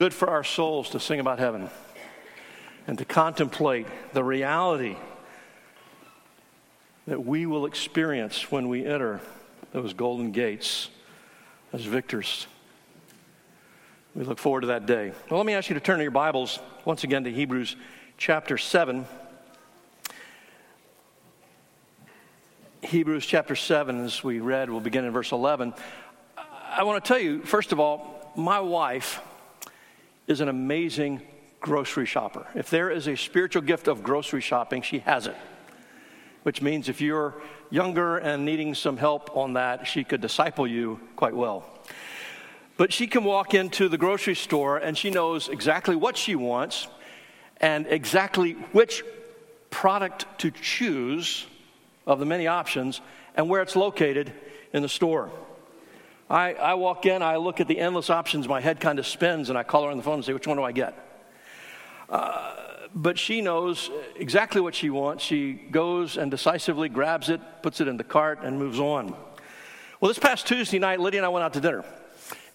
good for our souls to sing about heaven and to contemplate the reality that we will experience when we enter those golden gates as victors. We look forward to that day. Well, let me ask you to turn to your Bibles once again to Hebrews chapter 7. Hebrews chapter 7, as we read, we'll begin in verse 11. I want to tell you, first of all, my wife is an amazing grocery shopper. If there is a spiritual gift of grocery shopping, she has it. Which means if you're younger and needing some help on that, she could disciple you quite well. But she can walk into the grocery store and she knows exactly what she wants and exactly which product to choose of the many options and where it's located in the store. I, I walk in, I look at the endless options, my head kind of spins, and I call her on the phone and say, Which one do I get? Uh, but she knows exactly what she wants. She goes and decisively grabs it, puts it in the cart, and moves on. Well, this past Tuesday night, Lydia and I went out to dinner.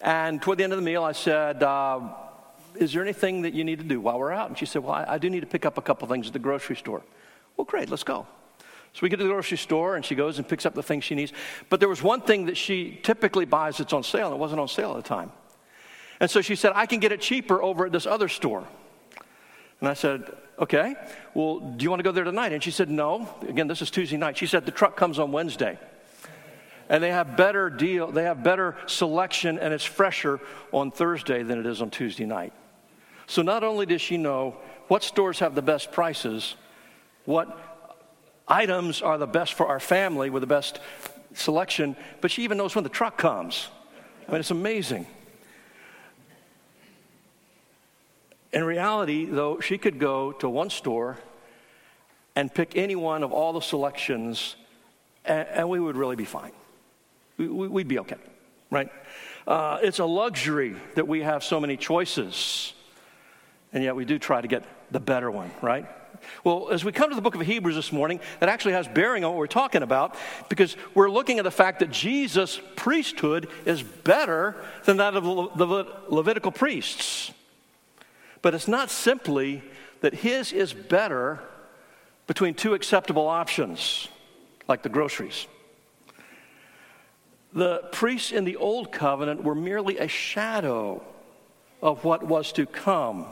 And toward the end of the meal, I said, uh, Is there anything that you need to do while we're out? And she said, Well, I, I do need to pick up a couple things at the grocery store. Well, great, let's go. So we get to the grocery store and she goes and picks up the things she needs. But there was one thing that she typically buys that's on sale, and it wasn't on sale at the time. And so she said, I can get it cheaper over at this other store. And I said, Okay, well, do you want to go there tonight? And she said, No. Again, this is Tuesday night. She said, The truck comes on Wednesday. And they have better deal, they have better selection, and it's fresher on Thursday than it is on Tuesday night. So not only does she know what stores have the best prices, what items are the best for our family with the best selection, but she even knows when the truck comes. I mean, it's amazing. In reality, though, she could go to one store and pick any one of all the selections, and, and we would really be fine. We, would be okay, right? Uh, it's a luxury that we have so many choices, and yet we do try to get the better one, right? Well, as we come to the book of Hebrews this morning, that actually has bearing on what we're talking about because we're looking at the fact that Jesus' priesthood is better than that of the Levitical priests. But it's not simply that his is better between two acceptable options, like the groceries. The priests in the Old Covenant were merely a shadow of what was to come.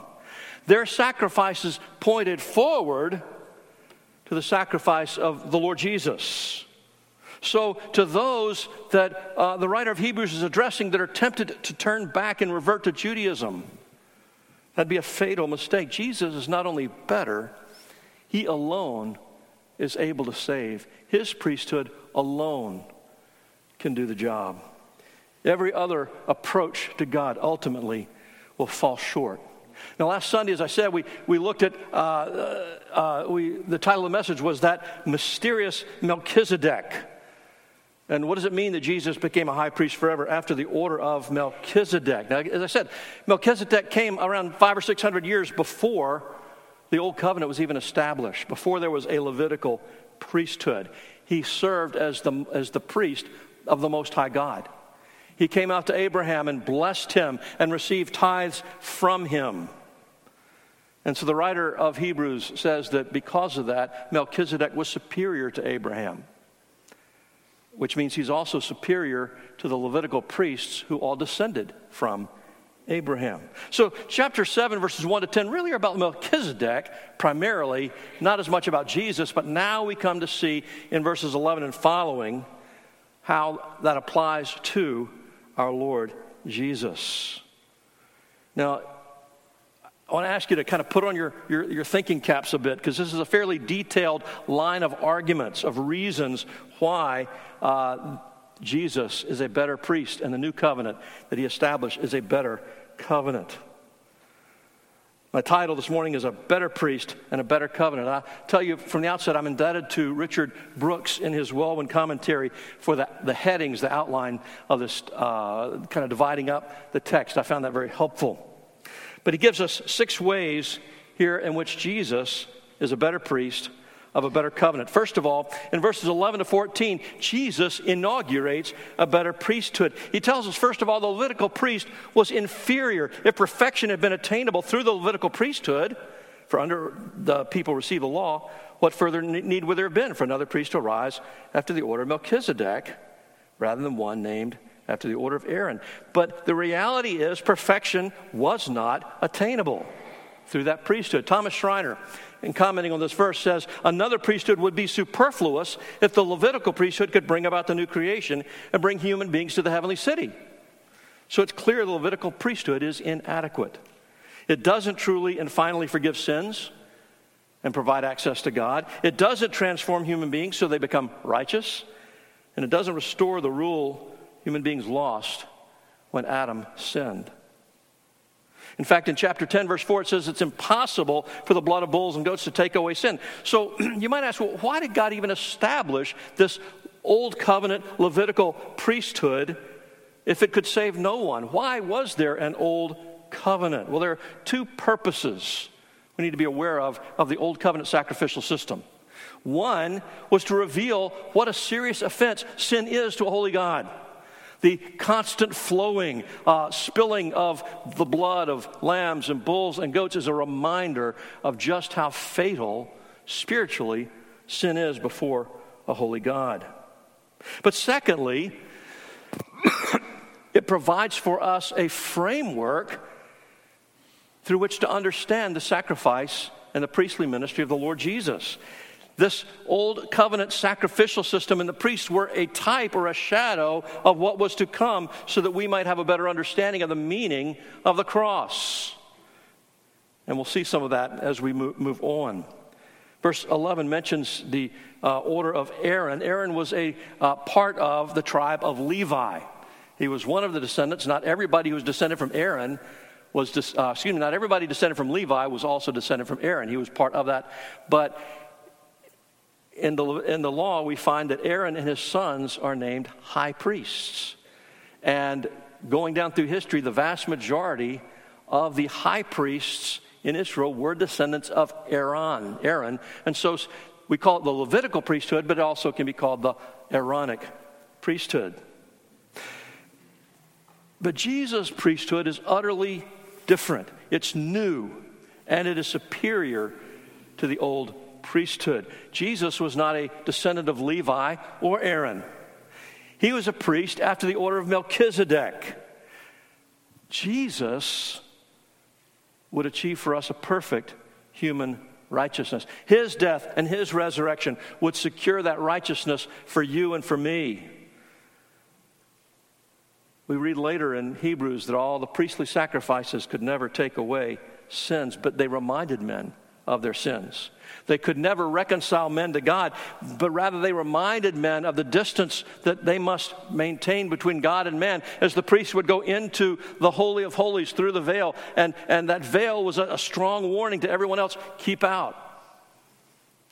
Their sacrifices pointed forward to the sacrifice of the Lord Jesus. So, to those that uh, the writer of Hebrews is addressing that are tempted to turn back and revert to Judaism, that'd be a fatal mistake. Jesus is not only better, he alone is able to save. His priesthood alone can do the job. Every other approach to God ultimately will fall short. Now, last Sunday, as I said, we, we looked at uh, uh, uh, we, the title of the message was that mysterious Melchizedek. And what does it mean that Jesus became a high priest forever after the order of Melchizedek? Now, as I said, Melchizedek came around five or six hundred years before the Old Covenant was even established, before there was a Levitical priesthood. He served as the, as the priest of the Most High God. He came out to Abraham and blessed him and received tithes from him. And so the writer of Hebrews says that because of that, Melchizedek was superior to Abraham, which means he's also superior to the Levitical priests who all descended from Abraham. So, chapter 7, verses 1 to 10, really are about Melchizedek primarily, not as much about Jesus, but now we come to see in verses 11 and following how that applies to our Lord Jesus. Now, I want to ask you to kind of put on your, your, your thinking caps a bit because this is a fairly detailed line of arguments, of reasons why uh, Jesus is a better priest and the new covenant that he established is a better covenant. My title this morning is A Better Priest and a Better Covenant. I tell you from the outset, I'm indebted to Richard Brooks in his Welwyn commentary for the, the headings, the outline of this uh, kind of dividing up the text. I found that very helpful. But he gives us six ways here in which Jesus is a better priest, of a better covenant. First of all, in verses 11 to 14, Jesus inaugurates a better priesthood. He tells us, first of all, the Levitical priest was inferior. If perfection had been attainable through the Levitical priesthood, for under the people receive the law, what further need would there have been for another priest to arise after the order of Melchizedek rather than one named after the order of Aaron? But the reality is, perfection was not attainable through that priesthood. Thomas Schreiner, in commenting on this verse, says another priesthood would be superfluous if the Levitical priesthood could bring about the new creation and bring human beings to the heavenly city. So it's clear the Levitical priesthood is inadequate. It doesn't truly and finally forgive sins and provide access to God. It doesn't transform human beings so they become righteous. And it doesn't restore the rule human beings lost when Adam sinned. In fact, in chapter 10, verse 4, it says it's impossible for the blood of bulls and goats to take away sin. So you might ask, well, why did God even establish this old covenant Levitical priesthood if it could save no one? Why was there an old covenant? Well, there are two purposes we need to be aware of of the old covenant sacrificial system. One was to reveal what a serious offense sin is to a holy God the constant flowing, uh, spilling of the blood of lambs and bulls and goats is a reminder of just how fatal spiritually sin is before a holy God. But secondly, it provides for us a framework through which to understand the sacrifice and the priestly ministry of the Lord Jesus. This old covenant sacrificial system and the priests were a type or a shadow of what was to come so that we might have a better understanding of the meaning of the cross. And we'll see some of that as we move on. Verse 11 mentions the uh, order of Aaron. Aaron was a uh, part of the tribe of Levi. He was one of the descendants. Not everybody who was descended from Aaron was, uh, excuse me, not everybody descended from Levi was also descended from Aaron. He was part of that. But in the, in the law, we find that Aaron and his sons are named high priests. And going down through history, the vast majority of the high priests in Israel were descendants of Aaron. Aaron. And so we call it the Levitical priesthood, but it also can be called the Aaronic priesthood. But Jesus' priesthood is utterly different. It's new and it is superior to the old priesthood. Jesus was not a descendant of Levi or Aaron, he was a priest after the order of Melchizedek. Jesus would achieve for us a perfect human righteousness. His death and his resurrection would secure that righteousness for you and for me. We read later in Hebrews that all the priestly sacrifices could never take away sins, but they reminded men of their sins. They could never reconcile men to God, but rather they reminded men of the distance that they must maintain between God and man as the priest would go into the Holy of Holies through the veil. And, and that veil was a, a strong warning to everyone else keep out.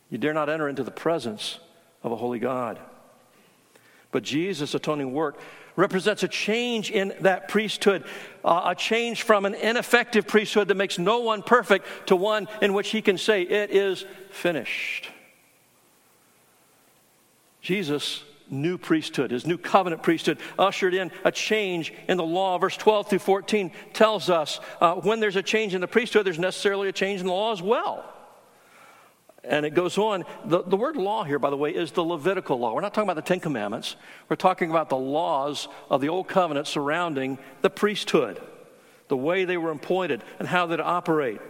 You dare not enter into the presence of a holy God. But Jesus' atoning work represents a change in that priesthood, uh, a change from an ineffective priesthood that makes no one perfect to one in which he can say, It is finished. Jesus' new priesthood, his new covenant priesthood, ushered in a change in the law. Verse 12 through 14 tells us uh, when there's a change in the priesthood, there's necessarily a change in the law as well. And it goes on. The, the word law here, by the way, is the Levitical law. We're not talking about the Ten Commandments. We're talking about the laws of the Old Covenant surrounding the priesthood, the way they were appointed, and how they'd operate.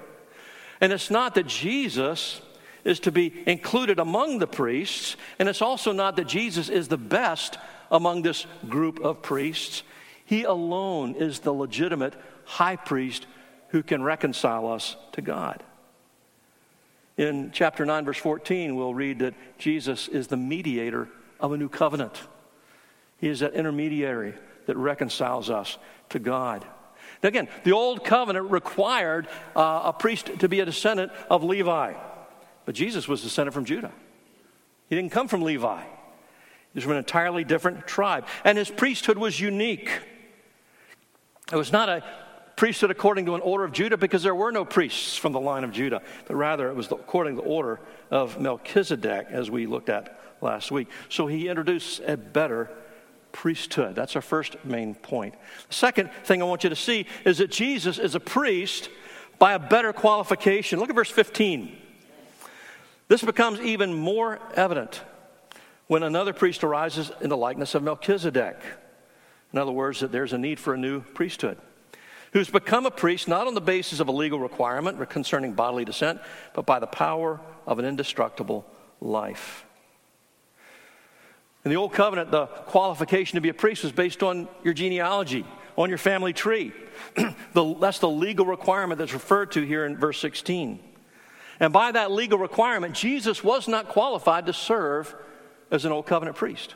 And it's not that Jesus is to be included among the priests, and it's also not that Jesus is the best among this group of priests. He alone is the legitimate high priest who can reconcile us to God. In chapter 9, verse 14, we'll read that Jesus is the mediator of a new covenant. He is that intermediary that reconciles us to God. Now, again, the old covenant required uh, a priest to be a descendant of Levi, but Jesus was descended from Judah. He didn't come from Levi, he was from an entirely different tribe. And his priesthood was unique. It was not a priesthood according to an order of Judah because there were no priests from the line of Judah, but rather it was according to the order of Melchizedek, as we looked at last week. So he introduced a better priesthood. That's our first main point. The second thing I want you to see is that Jesus is a priest by a better qualification. Look at verse 15. This becomes even more evident when another priest arises in the likeness of Melchizedek. In other words, that there's a need for a new priesthood who's become a priest not on the basis of a legal requirement concerning bodily descent, but by the power of an indestructible life. In the Old Covenant, the qualification to be a priest was based on your genealogy, on your family tree. the, that's the legal requirement that's referred to here in verse 16. And by that legal requirement, Jesus was not qualified to serve as an Old Covenant priest.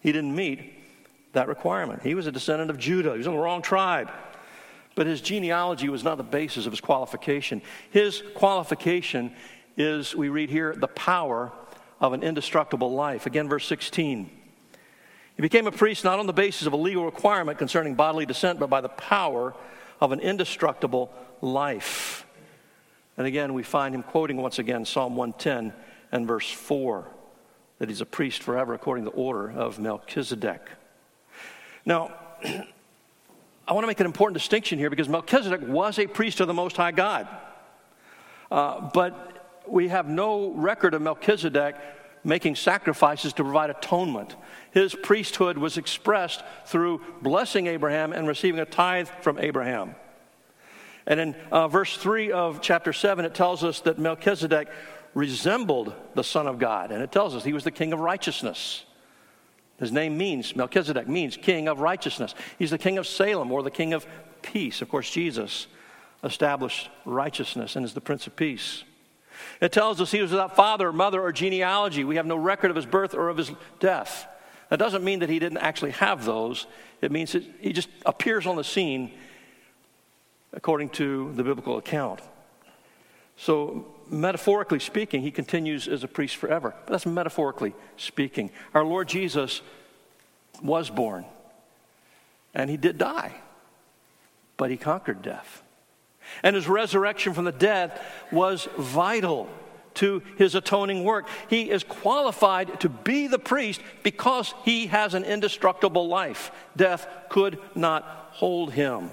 He didn't meet that requirement. He was a descendant of Judah, he was in the wrong tribe. But his genealogy was not the basis of his qualification. His qualification is, we read here, the power of an indestructible life. Again, verse 16. He became a priest not on the basis of a legal requirement concerning bodily descent, but by the power of an indestructible life. And again, we find him quoting once again Psalm 110 and verse 4 that he's a priest forever according to the order of Melchizedek. Now, I want to make an important distinction here because Melchizedek was a priest of the Most High God. Uh, but we have no record of Melchizedek making sacrifices to provide atonement. His priesthood was expressed through blessing Abraham and receiving a tithe from Abraham. And in uh, verse 3 of chapter 7, it tells us that Melchizedek resembled the Son of God. And it tells us he was the king of righteousness. His name means, Melchizedek means king of righteousness. He's the king of Salem or the king of peace. Of course, Jesus established righteousness and is the prince of peace. It tells us he was without father, mother, or genealogy. We have no record of his birth or of his death. That doesn't mean that he didn't actually have those. It means that he just appears on the scene according to the biblical account. So metaphorically speaking, he continues as a priest forever. But that's metaphorically speaking. Our Lord Jesus was born, and he did die, but he conquered death. And his resurrection from the dead was vital to his atoning work. He is qualified to be the priest because he has an indestructible life. Death could not hold him.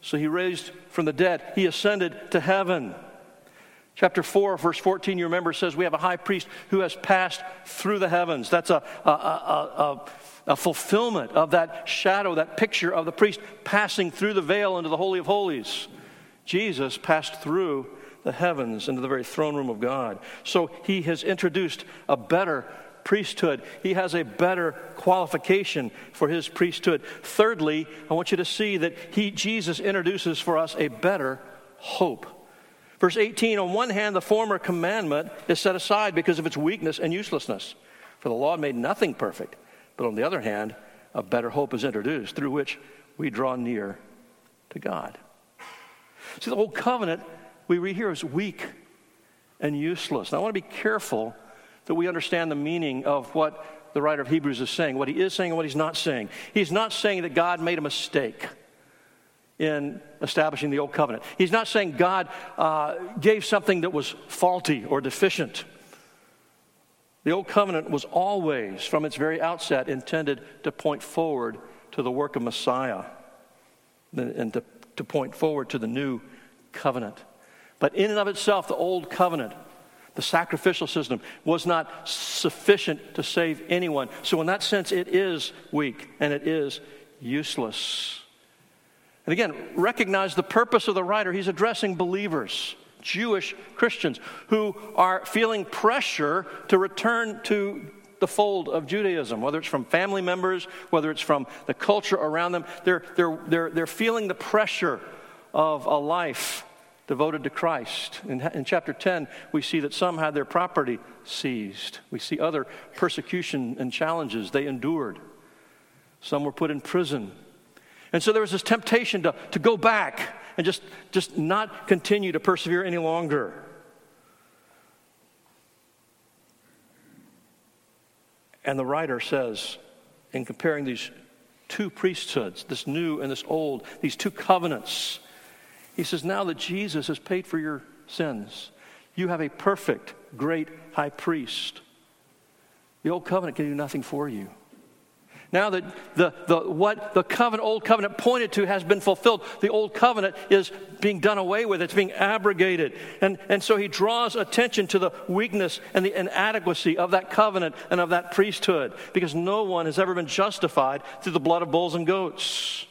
So he raised from the dead, he ascended to heaven. Chapter 4, verse 14, you remember, says we have a high priest who has passed through the heavens. That's a, a, a, a, fulfillment of that shadow, that picture of the priest passing through the veil into the Holy of Holies. Jesus passed through the heavens into the very throne room of God. So he has introduced a better priesthood. He has a better qualification for his priesthood. Thirdly, I want you to see that he, Jesus introduces for us a better hope. Verse 18 On one hand, the former commandment is set aside because of its weakness and uselessness, for the law made nothing perfect. But on the other hand, a better hope is introduced through which we draw near to God. See, the old covenant we read here is weak and useless. Now, I want to be careful that we understand the meaning of what the writer of Hebrews is saying, what he is saying and what he's not saying. He's not saying that God made a mistake in establishing the old covenant. He's not saying God uh, gave something that was faulty or deficient. The old covenant was always, from its very outset, intended to point forward to the work of Messiah and to, to point forward to the new covenant. But in and of itself, the old covenant the sacrificial system was not sufficient to save anyone. So, in that sense, it is weak and it is useless. And again, recognize the purpose of the writer. He's addressing believers, Jewish Christians, who are feeling pressure to return to the fold of Judaism, whether it's from family members, whether it's from the culture around them. They're, they're, they're, they're feeling the pressure of a life devoted to Christ. In, in, chapter 10, we see that some had their property seized. We see other persecution and challenges they endured. Some were put in prison. And so there was this temptation to, to go back and just, just not continue to persevere any longer. And the writer says, in comparing these two priesthoods, this new and this old, these two covenants. He says, now that Jesus has paid for your sins, you have a perfect, great high priest. The old covenant can do nothing for you. Now that the, the, what the covenant, old covenant pointed to has been fulfilled, the old covenant is being done away with. It's being abrogated. And, and so he draws attention to the weakness and the inadequacy of that covenant and of that priesthood because no one has ever been justified through the blood of bulls and goats.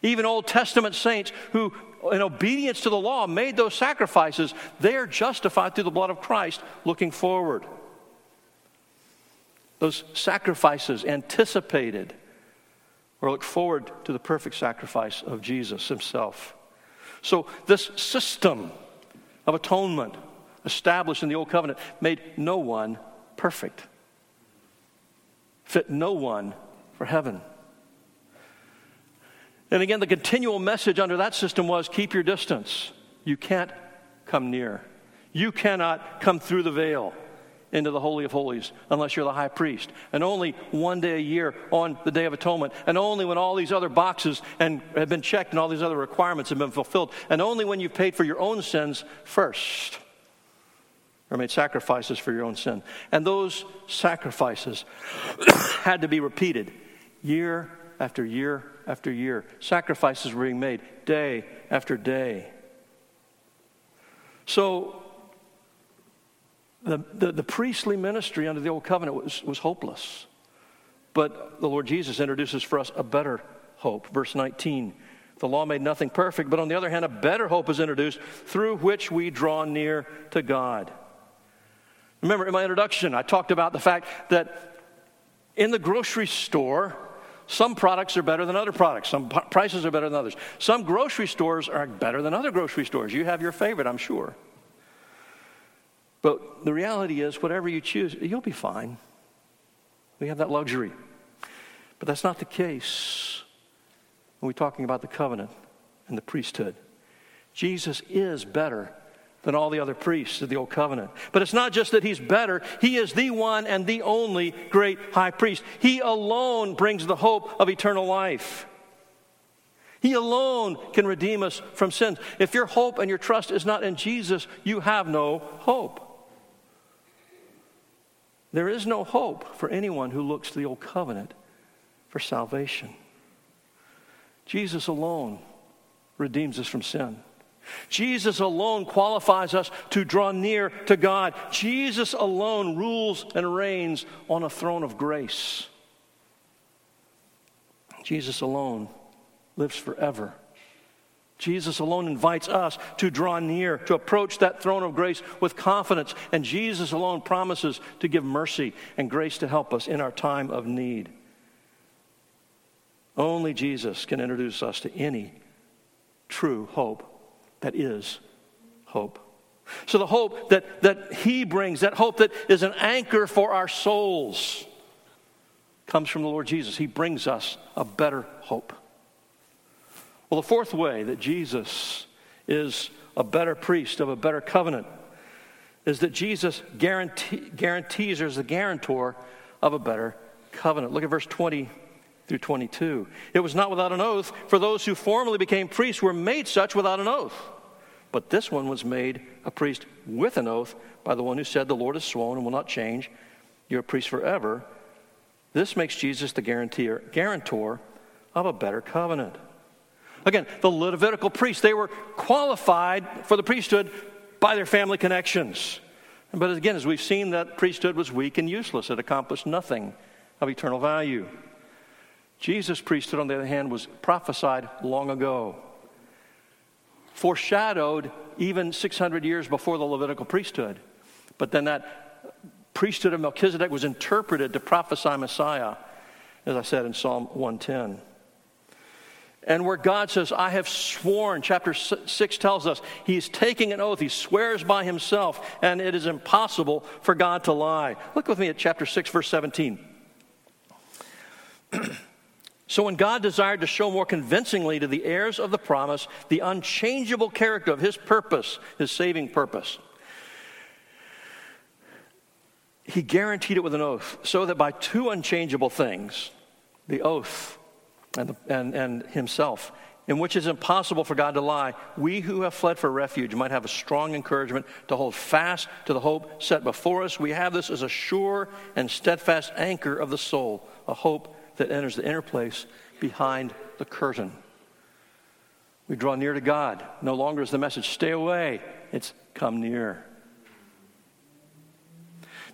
Even Old Testament saints who, in obedience to the law, made those sacrifices, they are justified through the blood of Christ looking forward. Those sacrifices anticipated or look forward to the perfect sacrifice of Jesus himself. So, this system of atonement established in the Old Covenant made no one perfect, fit no one for heaven. And again, the continual message under that system was keep your distance. You can't come near, you cannot come through the veil into the Holy of Holies unless you're the high priest. And only one day a year on the Day of Atonement. And only when all these other boxes and have been checked and all these other requirements have been fulfilled. And only when you've paid for your own sins first or made sacrifices for your own sin. And those sacrifices had to be repeated year after year after year. Sacrifices were being made day after day. So the, the, the, priestly ministry under the old covenant was, was hopeless. But the Lord Jesus introduces for us a better hope. Verse 19 The law made nothing perfect, but on the other hand, a better hope is introduced through which we draw near to God. Remember, in my introduction, I talked about the fact that in the grocery store, some products are better than other products. Some prices are better than others. Some grocery stores are better than other grocery stores. You have your favorite, I'm sure. But the reality is, whatever you choose, you'll be fine. We have that luxury. But that's not the case when we're talking about the covenant and the priesthood. Jesus is better than all the other priests of the old covenant. But it's not just that he's better, he is the one and the only great high priest. He alone brings the hope of eternal life. He alone can redeem us from sins. If your hope and your trust is not in Jesus, you have no hope. There is no hope for anyone who looks to the old covenant for salvation. Jesus alone redeems us from sin. Jesus alone qualifies us to draw near to God. Jesus alone rules and reigns on a throne of grace. Jesus alone lives forever Jesus alone invites us to draw near, to approach that throne of grace with confidence. And Jesus alone promises to give mercy and grace to help us in our time of need. Only Jesus can introduce us to any true hope that is hope. So, the hope that, that He brings, that hope that is an anchor for our souls, comes from the Lord Jesus. He brings us a better hope. Well, the fourth way that Jesus is a better priest of a better covenant is that Jesus guarantee, guarantees or is the guarantor of a better covenant. Look at verse 20 through 22. It was not without an oath, for those who formerly became priests were made such without an oath. But this one was made a priest with an oath by the one who said, The Lord is sworn and will not change. You're a priest forever. This makes Jesus the guarantor, guarantor of a better covenant. Again, the Levitical priests, they were qualified for the priesthood by their family connections. But again, as we've seen, that priesthood was weak and useless. It accomplished nothing of eternal value. Jesus' priesthood, on the other hand, was prophesied long ago, foreshadowed even 600 years before the Levitical priesthood. But then that priesthood of Melchizedek was interpreted to prophesy Messiah, as I said in Psalm 110. And where God says, I have sworn, chapter 6 tells us, he's taking an oath. He swears by himself, and it is impossible for God to lie. Look with me at chapter 6, verse 17. so, when God desired to show more convincingly to the heirs of the promise the unchangeable character of his purpose, his saving purpose, he guaranteed it with an oath, so that by two unchangeable things, the oath and, the, and, and himself, in which it's impossible for God to lie, we who have fled for refuge might have a strong encouragement to hold fast to the hope set before us. We have this as a sure and steadfast anchor of the soul, a hope that enters the inner place behind the curtain. We draw near to God. No longer is the message, stay away. It's come near.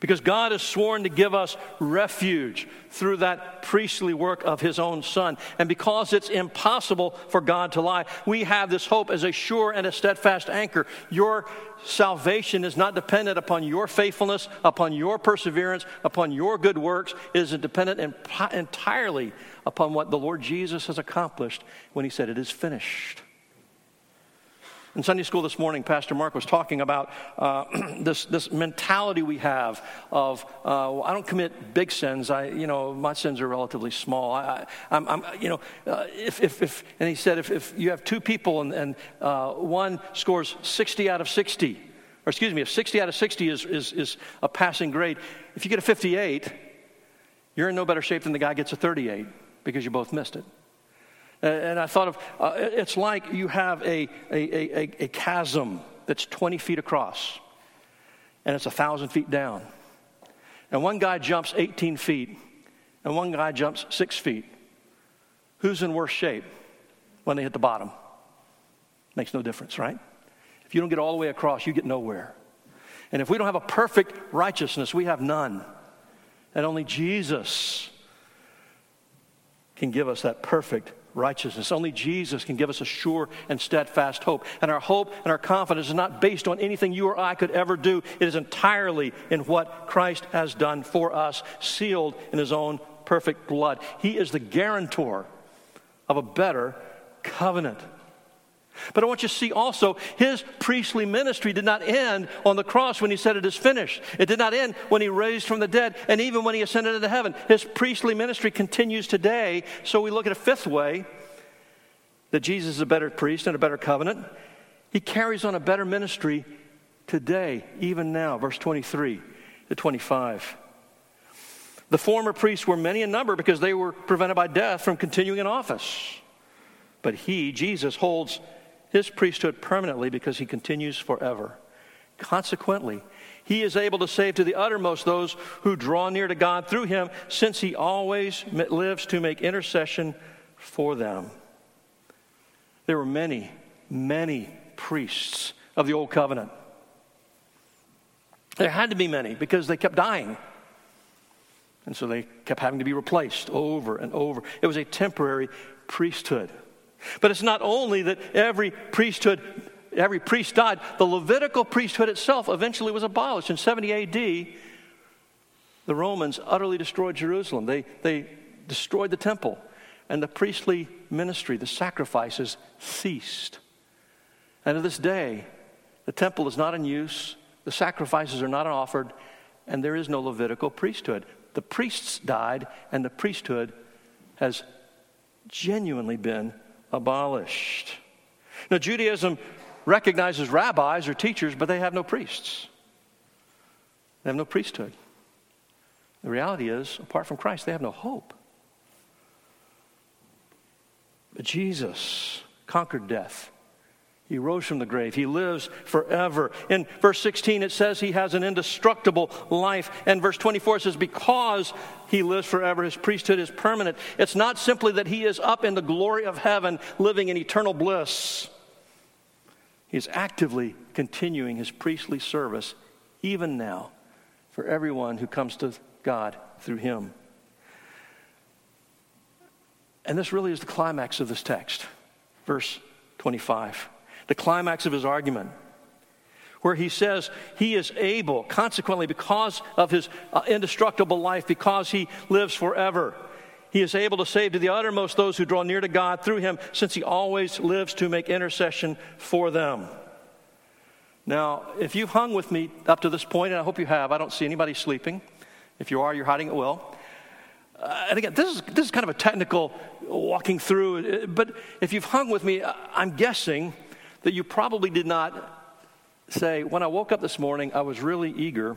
Because God has sworn to give us refuge through that priestly work of His own Son. And because it's impossible for God to lie, we have this hope as a sure and a steadfast anchor. Your salvation is not dependent upon your faithfulness, upon your perseverance, upon your good works. It is dependent entirely upon what the Lord Jesus has accomplished when He said, It is finished. In Sunday school this morning, Pastor Mark was talking about uh, this, this mentality we have of, uh, I don't commit big sins. I, you know, my sins are relatively small. I, am I'm, you know, uh, if, if, if, and he said, if, if you have two people and, and uh, one scores 60 out of 60, or excuse me, if 60 out of 60 is, is, is a passing grade, if you get a 58, you're in no better shape than the guy gets a 38 because you both missed it. And I thought of uh, it's like you have a, a, a, a chasm that's 20 feet across, and it's a 1,000 feet down. And one guy jumps 18 feet, and one guy jumps six feet. Who's in worse shape when they hit the bottom? Makes no difference, right? If you don't get all the way across, you get nowhere. And if we don't have a perfect righteousness, we have none. And only Jesus can give us that perfect righteousness. Only Jesus can give us a sure and steadfast hope. And our hope and our confidence is not based on anything you or I could ever do, it is entirely in what Christ has done for us, sealed in his own perfect blood. He is the guarantor of a better covenant. But I want you to see also his priestly ministry did not end on the cross when he said it is finished. It did not end when he raised from the dead and even when he ascended into heaven. His priestly ministry continues today. So we look at a fifth way that Jesus is a better priest and a better covenant. He carries on a better ministry today, even now. Verse 23 to 25. The former priests were many in number because they were prevented by death from continuing in office. But he, Jesus, holds his priesthood permanently because he continues forever. Consequently, he is able to save to the uttermost those who draw near to God through him, since he always lives to make intercession for them. There were many, many priests of the Old Covenant. There had to be many because they kept dying. And so they kept having to be replaced over and over. It was a temporary priesthood. But it's not only that every priesthood, every priest died, the Levitical priesthood itself eventually was abolished. In 70 AD, the Romans utterly destroyed Jerusalem. They, they destroyed the temple, and the priestly ministry, the sacrifices, ceased. And to this day, the temple is not in use, the sacrifices are not offered, and there is no Levitical priesthood. The priests died, and the priesthood has genuinely been abolished. Now, Judaism recognizes rabbis or teachers, but they have no priests. They have no priesthood. The reality is, apart from Christ, they have no hope. But Jesus conquered death. He rose from the grave. He lives forever. In verse 16, it says he has an indestructible life. And verse 24 says, because he lives forever, his priesthood is permanent. It's not simply that he is up in the glory of heaven, living in eternal bliss. He's actively continuing his priestly service, even now, for everyone who comes to God through him. And this really is the climax of this text, verse 25 the climax of his argument, where he says he is able, consequently, because of his uh, indestructible life, because he lives forever, he is able to save to the uttermost those who draw near to God through him, since he always lives to make intercession for them. Now, if you've hung with me up to this point, and I hope you have, I don't see anybody sleeping. If you are, you're hiding it well. Uh, and again, this is, this is kind of a technical walking through, but if you've hung with me, I'm guessing that you probably did not say, when I woke up this morning, I was really eager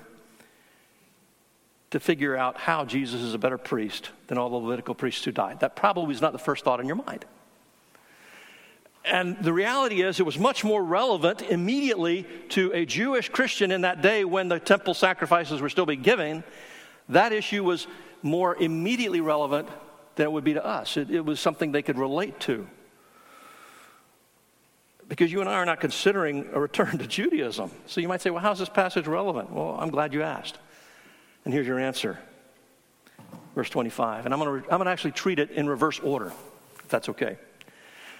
to figure out how Jesus is a better priest than all the Levitical priests who died. That probably was not the first thought in your mind. And the reality is, it was much more relevant immediately to a Jewish Christian in that day when the temple sacrifices were still being given. That issue was more immediately relevant than it would be to us. It, it was something they could relate to. Because you and I are not considering a return to Judaism. So you might say, well, how's this passage relevant? Well, I'm glad you asked. And here's your answer verse 25. And I'm going to, to actually treat it in reverse order, if that's okay.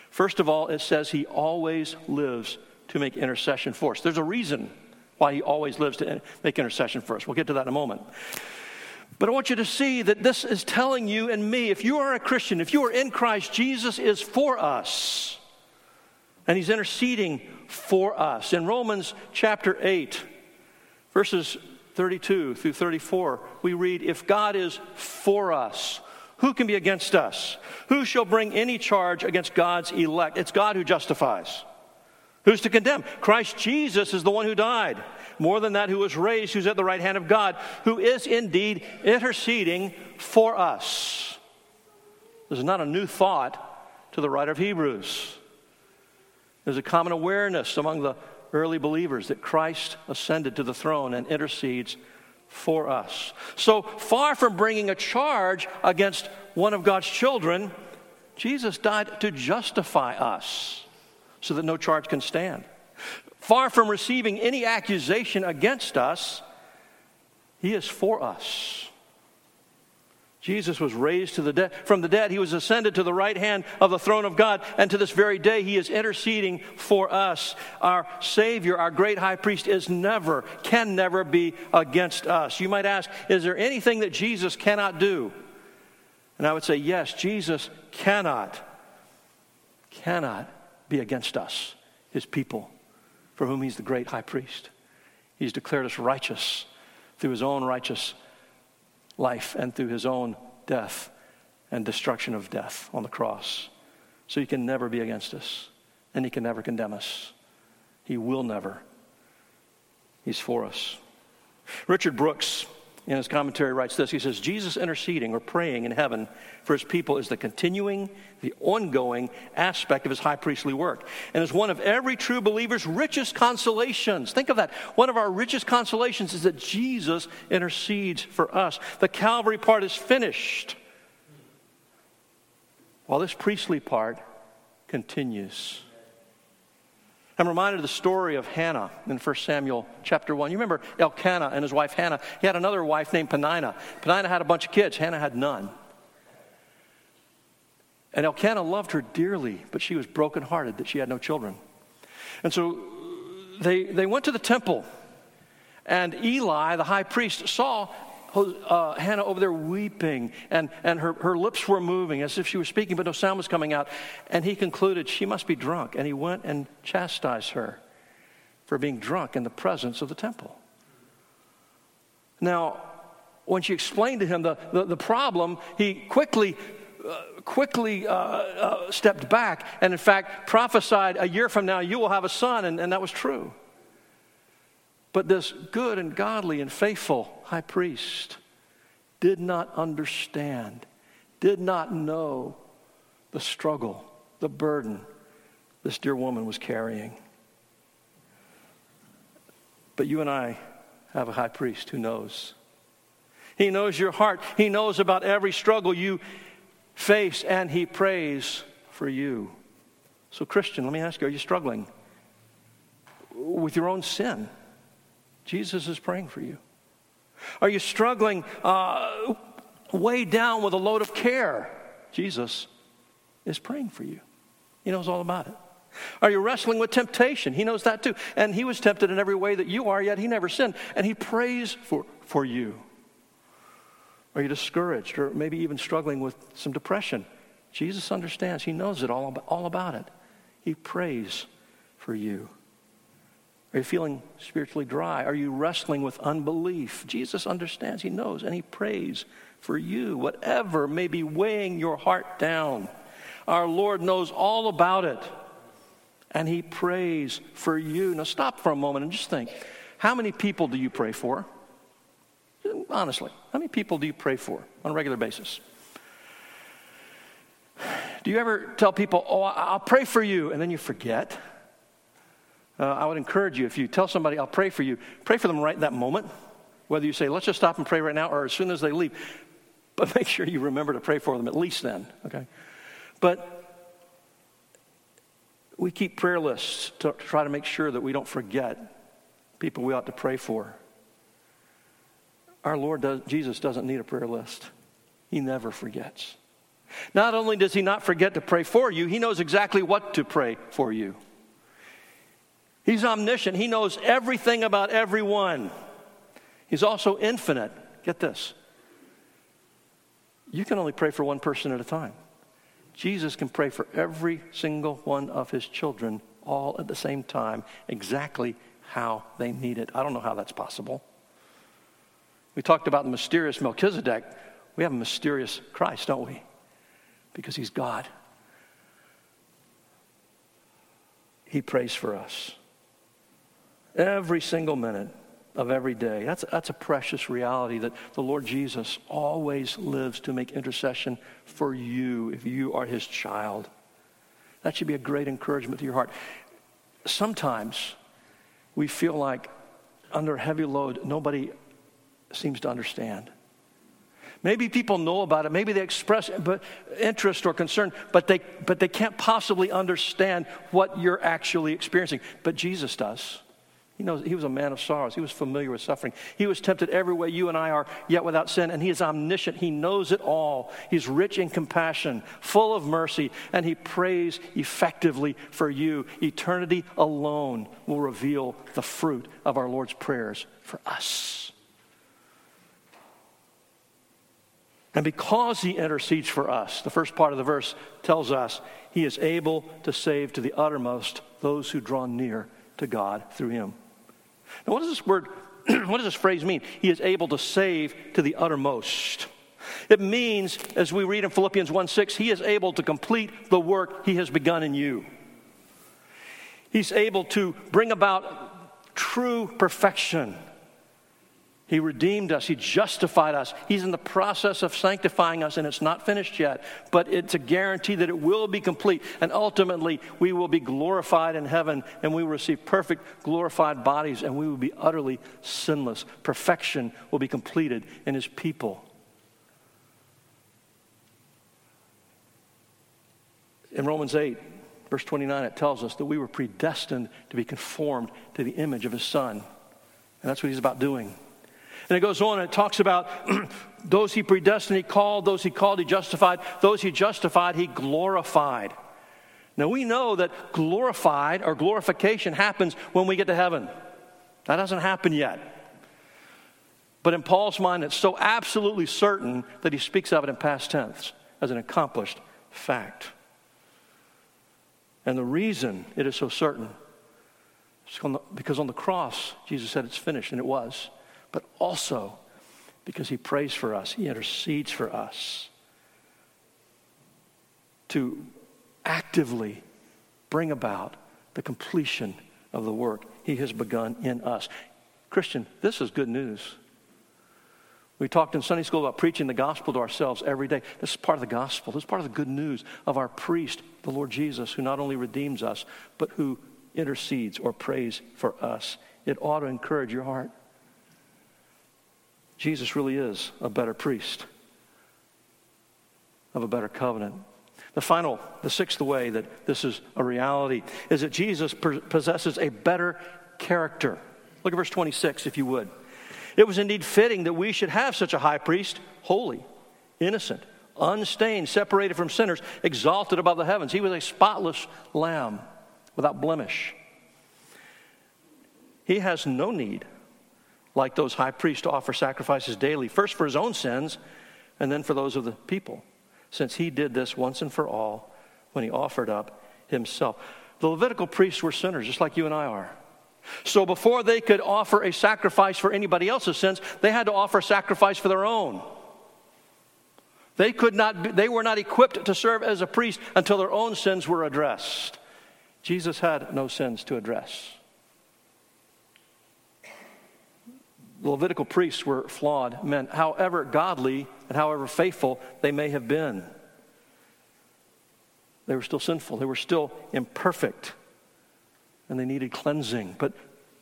First of all, it says he always lives to make intercession for us. There's a reason why he always lives to make intercession for us. We'll get to that in a moment. But I want you to see that this is telling you and me if you are a Christian, if you are in Christ, Jesus is for us. And he's interceding for us. In Romans chapter 8, verses 32 through 34, we read, If God is for us, who can be against us? Who shall bring any charge against God's elect? It's God who justifies. Who's to condemn? Christ Jesus is the one who died. More than that, who was raised, who's at the right hand of God, who is indeed interceding for us. This is not a new thought to the writer of Hebrews. There's a common awareness among the early believers that Christ ascended to the throne and intercedes for us. So far from bringing a charge against one of God's children, Jesus died to justify us so that no charge can stand. Far from receiving any accusation against us, he is for us. Jesus was raised to the de- from the dead. He was ascended to the right hand of the throne of God. And to this very day, he is interceding for us. Our Savior, our great high priest, is never, can never be against us. You might ask, is there anything that Jesus cannot do? And I would say, yes, Jesus cannot, cannot be against us, his people, for whom he's the great high priest. He's declared us righteous through his own righteous life and through his own death and destruction of death on the cross. So he can never be against us, and he can never condemn us. He will never. He's for us. Richard Brooks in his commentary writes this. He says jesus interceding or praying in heaven for his people is the continuing the ongoing aspect of his high priestly work and is one of every true believer's richest consolations. Think of that. One of our richest consolations is that jesus intercedes for us. The calvary part is finished while this priestly part continues I'm reminded of the story of Hannah in 1 Samuel chapter 1. You remember Elkanah and his wife Hannah. He had another wife named Peninnah. Peninnah had a bunch of kids, Hannah had none. And Elkanah loved her dearly, but she was brokenhearted that she had no children. And so they, they went to the temple, and Eli, the high priest, saw uh, Hannah over there weeping, and, and her, her lips were moving as if she was speaking, but no sound was coming out. And he concluded she must be drunk, and he went and chastised her for being drunk in the presence of the temple. Now, when she explained to him the, the, the problem, he quickly uh, quickly uh, uh, stepped back and, in fact, prophesied a year from now, you will have a son, and, and that was true. But this good and godly and faithful high priest did not understand, did not know the struggle, the burden this dear woman was carrying. But you and I have a high priest who knows. He knows your heart. He knows about every struggle you face, and he prays for you. So, Christian, let me ask you are you struggling with your own sin? Jesus is praying for you. Are you struggling uh, way down with a load of care? Jesus is praying for you. He knows all about it. Are you wrestling with temptation? He knows that too. And he was tempted in every way that you are, yet he never sinned. And he prays for, for you. Are you discouraged or maybe even struggling with some depression? Jesus understands. He knows it all all about it. He prays for you. Are you feeling spiritually dry? Are you wrestling with unbelief? Jesus understands, He knows, and He prays for you, whatever may be weighing your heart down. Our Lord knows all about it, and He prays for you. Now, stop for a moment and just think how many people do you pray for? honestly, how many people do you pray for on a regular basis? Do you ever tell people, Oh, I'll pray for you, and then you forget? Uh, I would encourage you if you tell somebody, I'll pray for you, pray for them right that moment. Whether you say, Let's just stop and pray right now, or as soon as they leave. But make sure you remember to pray for them at least then, okay? But we keep prayer lists to try to make sure that we don't forget people we ought to pray for. Our Lord does, Jesus doesn't need a prayer list. He never forgets. Not only does he not forget to pray for you, he knows exactly what to pray for you. He's omniscient. He knows everything about everyone. He's also infinite. Get this. You can only pray for one person at a time. Jesus can pray for every single one of his children all at the same time, exactly how they need it. I don't know how that's possible. We talked about the mysterious Melchizedek. We have a mysterious Christ, don't we? Because he's God. He prays for us every single minute of every day. That's, that's a precious reality that the Lord Jesus always lives to make intercession for you if you are his child. That should be a great encouragement to your heart. Sometimes we feel like under heavy load, nobody seems to understand. Maybe people know about it. Maybe they express interest or concern, but they, but they can't possibly understand what you're actually experiencing. But Jesus does. He knows he was a man of sorrows. He was familiar with suffering. He was tempted every way you and I are, yet without sin. And he is omniscient. He knows it all. He's rich in compassion, full of mercy, and he prays effectively for you. Eternity alone will reveal the fruit of our Lord's prayers for us. And because he intercedes for us, the first part of the verse tells us he is able to save to the uttermost those who draw near to God through him. Now, what does this word, what does this phrase mean? He is able to save to the uttermost. It means, as we read in Philippians 1 6, he is able to complete the work he has begun in you. He's able to bring about true perfection he redeemed us. He justified us. He's in the process of sanctifying us, and it's not finished yet, but it's a guarantee that it will be complete. And ultimately, we will be glorified in heaven, and we will receive perfect, glorified bodies, and we will be utterly sinless. Perfection will be completed in His people. In Romans 8, verse 29, it tells us that we were predestined to be conformed to the image of His Son. And that's what He's about doing. And it goes on and it talks about those he predestined, he called, those he called, he justified, those he justified, he glorified. Now we know that glorified or glorification happens when we get to heaven. That doesn't happen yet. But in Paul's mind, it's so absolutely certain that he speaks of it in past tense as an accomplished fact. And the reason it is so certain is because on the cross, Jesus said it's finished, and it was but also because he prays for us, he intercedes for us to actively bring about the completion of the work he has begun in us. Christian, this is good news. We talked in Sunday school about preaching the gospel to ourselves every day. This is part of the gospel. This is part of the good news of our priest, the Lord Jesus, who not only redeems us, but who intercedes or prays for us. It ought to encourage your heart. Jesus really is a better priest of a better covenant. The final, the sixth way that this is a reality is that Jesus possesses a better character. Look at verse 26, if you would. It was indeed fitting that we should have such a high priest, holy, innocent, unstained, separated from sinners, exalted above the heavens. He was a spotless lamb without blemish. He has no need like those high priests to offer sacrifices daily, first for his own sins and then for those of the people, since he did this once and for all when he offered up himself. The Levitical priests were sinners, just like you and I are. So before they could offer a sacrifice for anybody else's sins, they had to offer sacrifice for their own. They could not be, they were not equipped to serve as a priest until their own sins were addressed. Jesus had no sins to address. The Levitical priests were flawed men, however godly and however faithful they may have been. They were still sinful, they were still imperfect, and they needed cleansing. But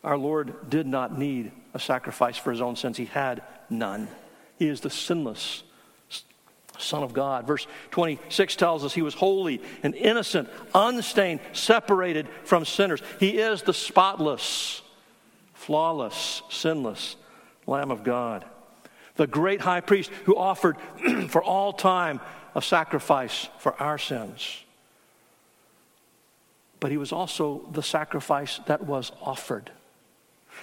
our Lord did not need a sacrifice for his own sins, he had none. He is the sinless Son of God. Verse 26 tells us he was holy and innocent, unstained, separated from sinners. He is the spotless, flawless, sinless Lamb of God. The great high priest who offered for all time a sacrifice for our sins. But he was also the sacrifice that was offered.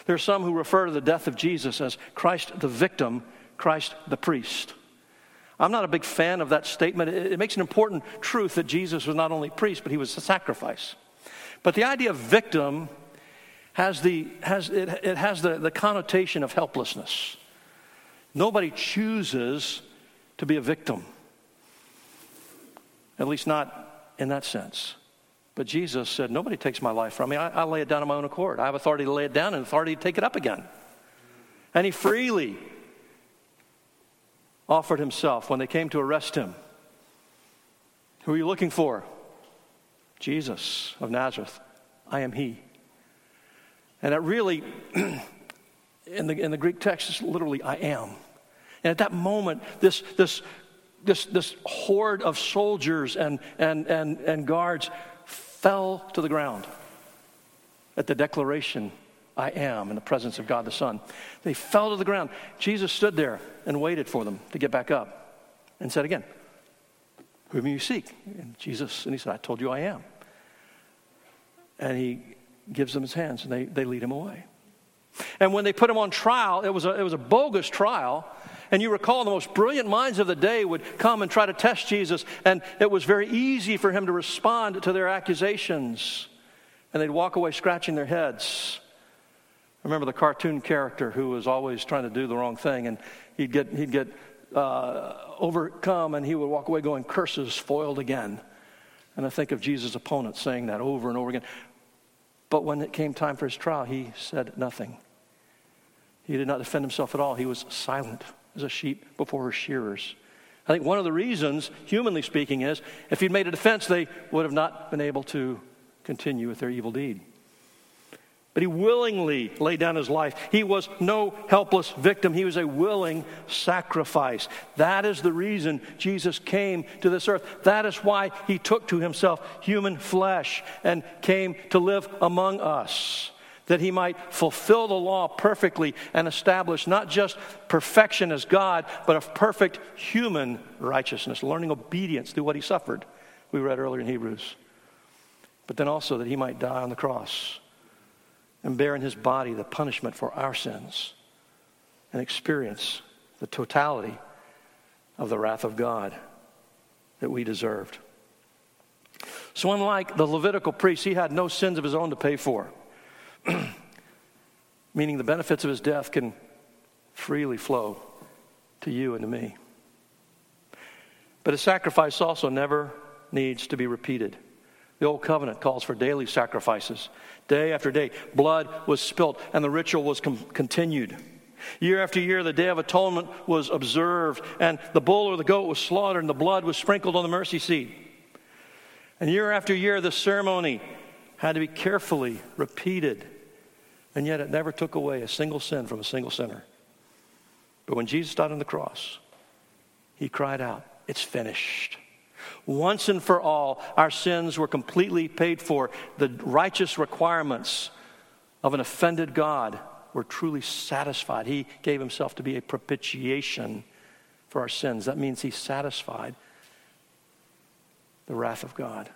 There are some who refer to the death of Jesus as Christ the victim, Christ the priest. I'm not a big fan of that statement. It, makes an important truth that Jesus was not only priest, but he was a sacrifice. But the idea of victim has the, has, it, it has the, the connotation of helplessness. Nobody chooses to be a victim, at least not in that sense. But Jesus said, Nobody takes my life from me. I, I lay it down on my own accord. I have authority to lay it down and authority to take it up again. And he freely offered himself when they came to arrest him. Who are you looking for? Jesus of Nazareth. I am he. And it really, in the, in the Greek text, is literally, I am. And at that moment, this, this, this, this horde of soldiers and, and, and, and guards fell to the ground at the declaration I am in the presence of God the Son. They fell to the ground. Jesus stood there and waited for them to get back up and said again, Whom do you seek? And Jesus, and he said, I told you I am. And he gives them his hands and they, they lead him away. And when they put him on trial, it was, a, it was a bogus trial. And you recall the most brilliant minds of the day would come and try to test Jesus, and it was very easy for him to respond to their accusations. And they'd walk away scratching their heads. Remember the cartoon character who was always trying to do the wrong thing, and he'd get, he'd get uh, overcome and he would walk away going, Curses foiled again. And I think of Jesus' opponent saying that over and over again. But when it came time for his trial, he said nothing. He did not defend himself at all. He was silent as a sheep before her shearers. I think one of the reasons, humanly speaking, is if he'd made a defense, they would have not been able to continue with their evil deed but he willingly laid down his life. He was no helpless victim, he was a willing sacrifice. That is the reason Jesus came to this earth. That is why he took to himself human flesh and came to live among us. That he might fulfill the law perfectly and establish not just perfection as God, but a perfect human righteousness, learning obedience through what he suffered. We read earlier in Hebrews. But then also that he might die on the cross and bear in his body the punishment for our sins and experience the totality of the wrath of God that we deserved. So, unlike the Levitical priest, he had no sins of his own to pay for, meaning the benefits of his death can freely flow to you and to me. But a sacrifice also never needs to be repeated. The Old Covenant calls for daily sacrifices. Day after day, blood was spilt and the ritual was com- continued. Year after year, the Day of Atonement was observed, and the bull or the goat was slaughtered, and the blood was sprinkled on the mercy seat. And year after year, the ceremony had to be carefully repeated, and yet it never took away a single sin from a single sinner. But when Jesus died on the cross, he cried out, It's finished. Once and for all, our sins were completely paid for. The righteous requirements of an offended God were truly satisfied. He gave himself to be a propitiation for our sins. That means he satisfied the wrath of God.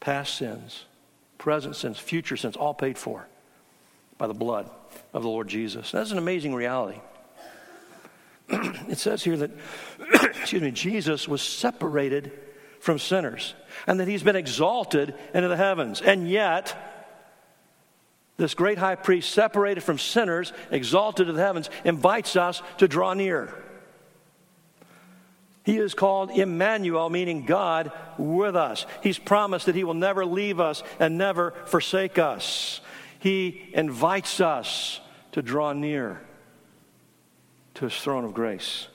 Past sins, present sins, future sins, all paid for by the blood of the Lord Jesus. That's an amazing reality. it says here that, excuse me, Jesus was separated from sinners and that he's been exalted into the heavens. And yet, this great high priest, separated from sinners, exalted to the heavens, invites us to draw near. He is called Emmanuel, meaning God with us. He's promised that He will never leave us and never forsake us. He invites us to draw near to his throne of grace.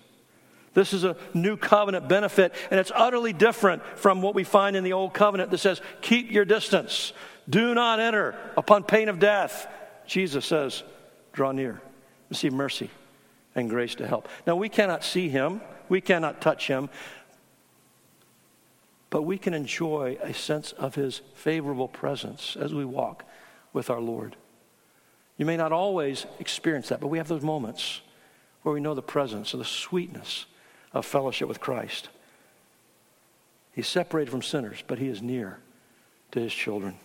This is a new covenant benefit, and it's utterly different from what we find in the old covenant that says, Keep your distance, do not enter upon pain of death. Jesus says, Draw near, receive mercy and grace to help. Now, we cannot see him, we cannot touch him, but we can enjoy a sense of his favorable presence as we walk with our Lord. You may not always experience that, but we have those moments where we know the presence or the sweetness of fellowship with Christ. He's separated from sinners, but he is near to his children.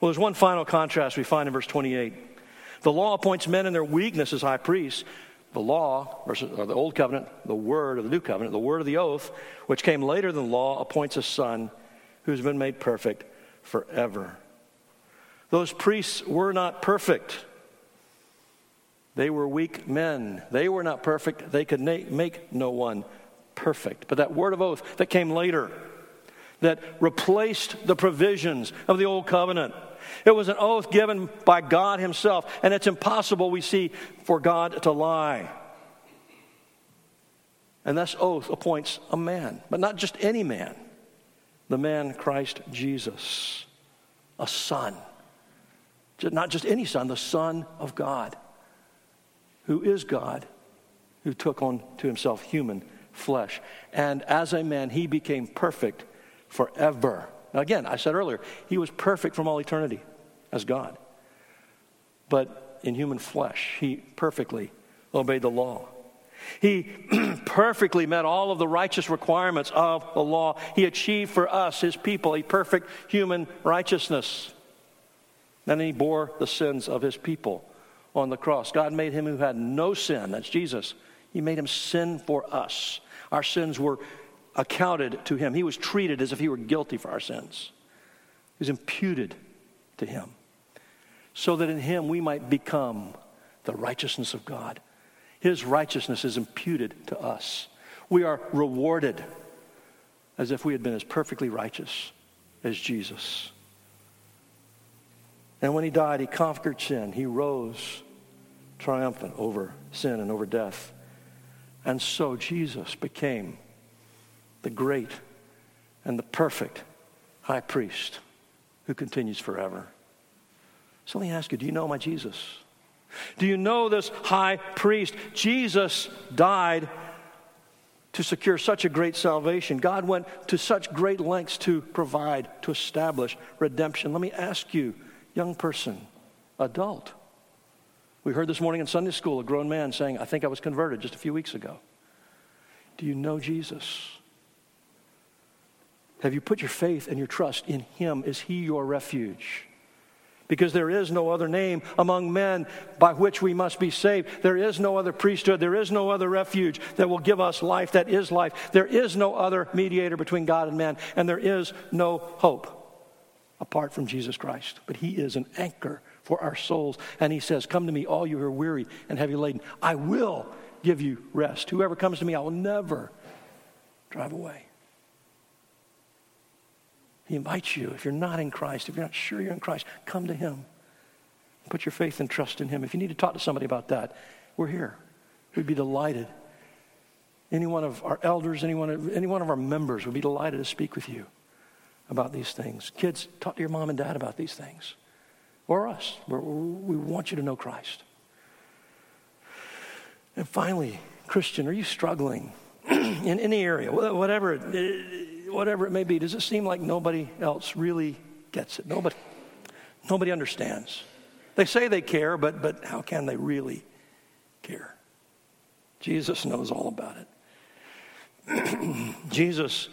Well, there's one final contrast we find in verse 28. The law appoints men in their weakness as high priests. The law, versus or the old covenant, the word of the new covenant, the word of the oath, which came later than the law, appoints a son who's been made perfect forever. Those priests were not perfect. They were weak men. They were not perfect. They could make no one perfect. But that word of oath that came later, that replaced the provisions of the old covenant, it was an oath given by God Himself. And it's impossible, we see, for God to lie. And this oath appoints a man, but not just any man, the man Christ Jesus, a son. Not just any son, the Son of God who is God, who took on to himself human flesh. And as a man, he became perfect forever. Now, again, I said earlier, he was perfect from all eternity as God. But in human flesh, he perfectly obeyed the law. He perfectly met all of the righteous requirements of the law. He achieved for us, his people, a perfect human righteousness. And he bore the sins of his people on the cross. God made him who had no sin, that's Jesus. He made him sin for us. Our sins were accounted to him. He was treated as if he were guilty for our sins. He was imputed to him so that in him we might become the righteousness of God. His righteousness is imputed to us. We are rewarded as if we had been as perfectly righteous as Jesus. And when he died, he conquered sin. He rose triumphant over sin and over death. And so Jesus became the great and the perfect high priest who continues forever. So let me ask you do you know my Jesus? Do you know this high priest? Jesus died to secure such a great salvation. God went to such great lengths to provide, to establish redemption. Let me ask you young person, adult. We heard this morning in Sunday school a grown man saying, I think I was converted just a few weeks ago. Do you know Jesus? Have you put your faith and your trust in Him? Is He your refuge? Because there is no other name among men by which we must be saved. There is no other priesthood. There is no other refuge that will give us life that is life. There is no other mediator between God and man. And there is no hope apart from Jesus Christ. But He is an anchor for our souls. And He says, Come to me, all you who are weary and heavy laden. I will give you rest. Whoever comes to me, I will never drive away. He invites you. If you're not in Christ, if you're not sure you're in Christ, come to Him. Put your faith and trust in Him. If you need to talk to somebody about that, we're here. We'd be delighted. Any one of our elders, any one of, any one of our members would be delighted to speak with you about these things. Kids, talk to your mom and dad about these things. Or us. We're, we want you to know Christ. And finally, Christian, are you struggling in any area, whatever, uh, whatever it may be? Does it seem like nobody else really gets it? Nobody, nobody understands. They say they care, but, but how can they really care? Jesus knows all about it. Jesus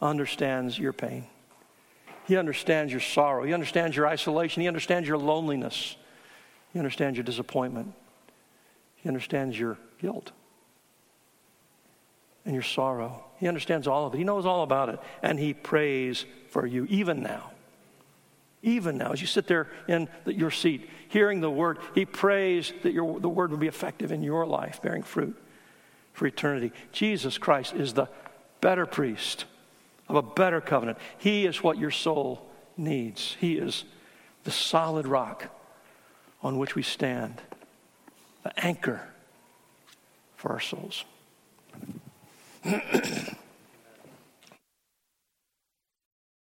understands your pain. He understands your sorrow. He understands your isolation. He understands your loneliness. He understands your disappointment. He understands your guilt and your sorrow. He understands all of it. He knows all about it. And He prays for you, even now. Even now, as you sit there in the, your seat, hearing the word, He prays that your, the word will be effective in your life, bearing fruit for eternity. Jesus Christ is the better priest of a better covenant. He is what your soul needs. He is the solid rock on which we stand, the anchor for our souls.